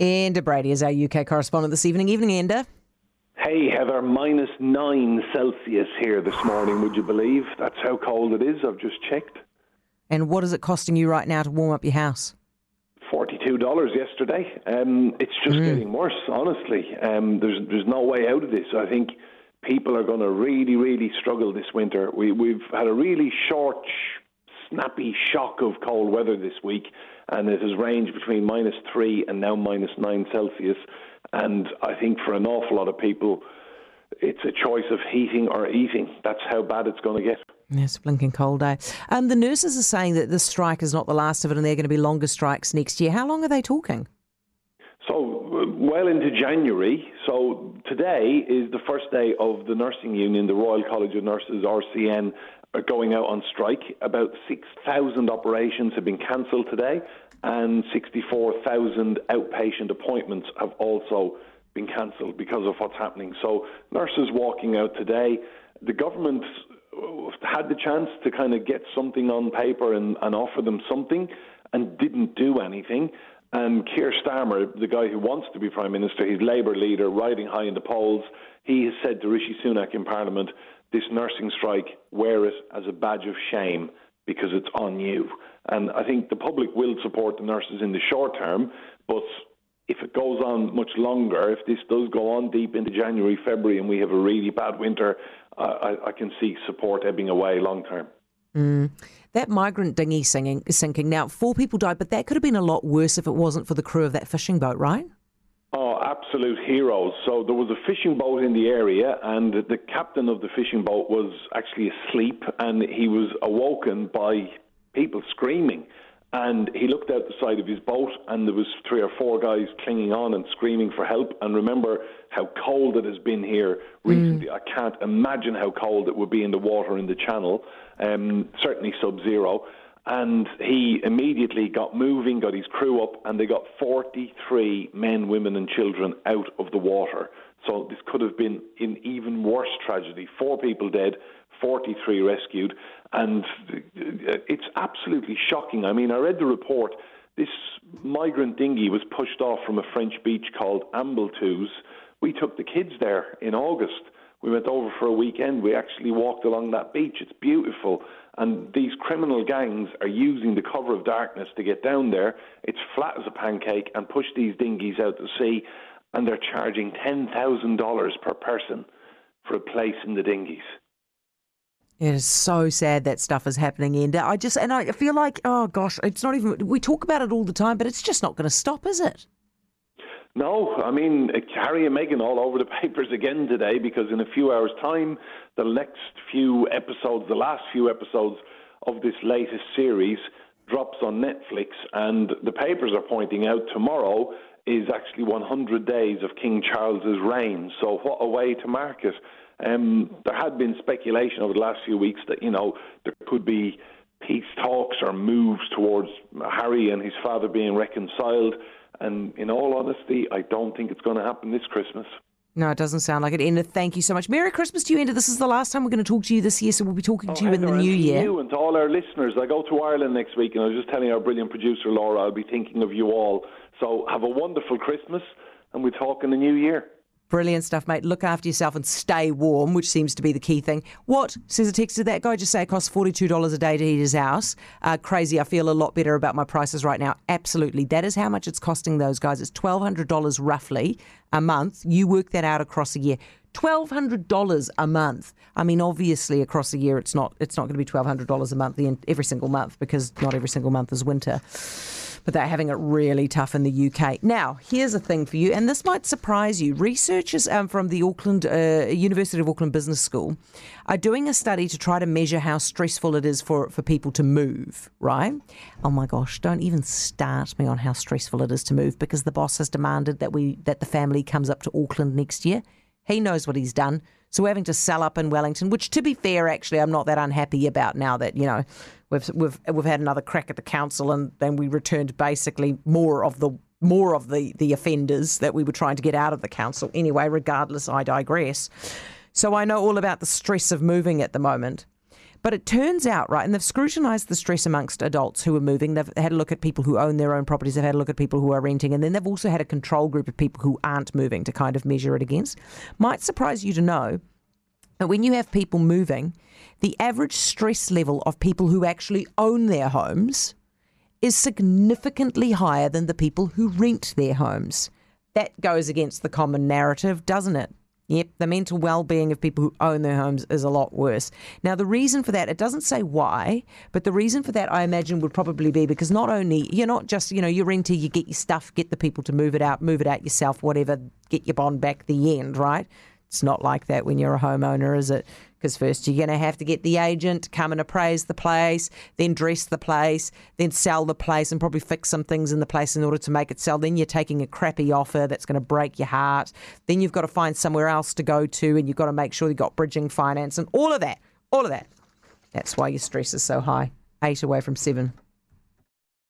Enda Brady is our UK correspondent this evening. Evening, Enda. Hey, Heather, minus nine Celsius here this morning, would you believe? That's how cold it is. I've just checked. And what is it costing you right now to warm up your house? $42 yesterday. Um, it's just mm. getting worse, honestly. Um, there's, there's no way out of this. I think people are going to really, really struggle this winter. We, we've had a really short, snappy shock of cold weather this week, and it has ranged between minus three and now minus nine Celsius. And I think for an awful lot of people, it's a choice of heating or eating. That's how bad it's going to get. Yes, blinking cold day. Um, the nurses are saying that this strike is not the last of it and they're going to be longer strikes next year. How long are they talking? So, uh, well into January. So, today is the first day of the nursing union, the Royal College of Nurses, RCN, going out on strike. About 6,000 operations have been cancelled today, and 64,000 outpatient appointments have also been cancelled because of what's happening. So, nurses walking out today. The government uh, had the chance to kind of get something on paper and, and offer them something and didn't do anything. And Keir Starmer, the guy who wants to be Prime Minister, he's Labour leader, riding high in the polls, he has said to Rishi Sunak in Parliament, this nursing strike, wear it as a badge of shame because it's on you. And I think the public will support the nurses in the short term, but if it goes on much longer, if this does go on deep into January, February, and we have a really bad winter, I, I can see support ebbing away long term. Mm. That migrant dinghy singing, sinking. Now, four people died, but that could have been a lot worse if it wasn't for the crew of that fishing boat, right? Oh, absolute heroes. So there was a fishing boat in the area, and the captain of the fishing boat was actually asleep, and he was awoken by people screaming. And he looked out the side of his boat, and there was three or four guys clinging on and screaming for help. And remember how cold it has been here recently. Mm. I can't imagine how cold it would be in the water in the channel. Um, certainly sub-zero. And he immediately got moving, got his crew up, and they got 43 men, women, and children out of the water. So this could have been an even worse tragedy. Four people dead, 43 rescued, and it's absolutely shocking. I mean, I read the report. This migrant dinghy was pushed off from a French beach called Ambleteuse. We took the kids there in August. We went over for a weekend. We actually walked along that beach. It's beautiful. And these criminal gangs are using the cover of darkness to get down there. It's flat as a pancake and push these dinghies out to sea. And they're charging $10,000 per person for a place in the dinghies. It is so sad that stuff is happening, Enda. I just, and I feel like, oh gosh, it's not even, we talk about it all the time, but it's just not going to stop, is it? No, I mean, Harry and Meghan all over the papers again today because in a few hours' time, the next few episodes, the last few episodes of this latest series drops on Netflix, and the papers are pointing out tomorrow is actually 100 days of King Charles's reign. So what a way to mark it. Um, there had been speculation over the last few weeks that you know there could be peace talks or moves towards Harry and his father being reconciled. And in all honesty, I don't think it's going to happen this Christmas. No, it doesn't sound like it. Enda, thank you so much. Merry Christmas to you, Enda. This is the last time we're going to talk to you this year, so we'll be talking oh, to you oh, in the new year. You and to all our listeners. I go to Ireland next week, and I was just telling our brilliant producer, Laura, I'll be thinking of you all. So have a wonderful Christmas, and we talk in the new year. Brilliant stuff, mate. Look after yourself and stay warm, which seems to be the key thing. What, says a text to that guy, just say it costs $42 a day to heat his house. Uh, crazy. I feel a lot better about my prices right now. Absolutely. That is how much it's costing those guys. It's $1,200 roughly a month. You work that out across a year. $1,200 a month. I mean, obviously, across a year, it's not, it's not going to be $1,200 a month every single month because not every single month is winter but they're having it really tough in the UK. Now, here's a thing for you, and this might surprise you. Researchers um, from the Auckland uh, University of Auckland Business School are doing a study to try to measure how stressful it is for, for people to move, right? Oh my gosh, don't even start me on how stressful it is to move because the boss has demanded that we that the family comes up to Auckland next year. He knows what he's done. So we're having to sell up in Wellington, which to be fair, actually, I'm not that unhappy about now that, you know, we've we've we've had another crack at the council and then we returned basically more of the more of the, the offenders that we were trying to get out of the council. Anyway, regardless, I digress. So I know all about the stress of moving at the moment. But it turns out, right, and they've scrutinised the stress amongst adults who are moving. They've had a look at people who own their own properties. They've had a look at people who are renting. And then they've also had a control group of people who aren't moving to kind of measure it against. Might surprise you to know that when you have people moving, the average stress level of people who actually own their homes is significantly higher than the people who rent their homes. That goes against the common narrative, doesn't it? Yep, the mental well-being of people who own their homes is a lot worse. Now, the reason for that, it doesn't say why, but the reason for that, I imagine, would probably be because not only you're not just, you know, you're renting, you get your stuff, get the people to move it out, move it out yourself, whatever, get your bond back the end, right? It's not like that when you're a homeowner, is it? Because first you're going to have to get the agent come and appraise the place, then dress the place, then sell the place, and probably fix some things in the place in order to make it sell. Then you're taking a crappy offer that's going to break your heart. Then you've got to find somewhere else to go to, and you've got to make sure you've got bridging finance and all of that. All of that. That's why your stress is so high. Eight away from seven.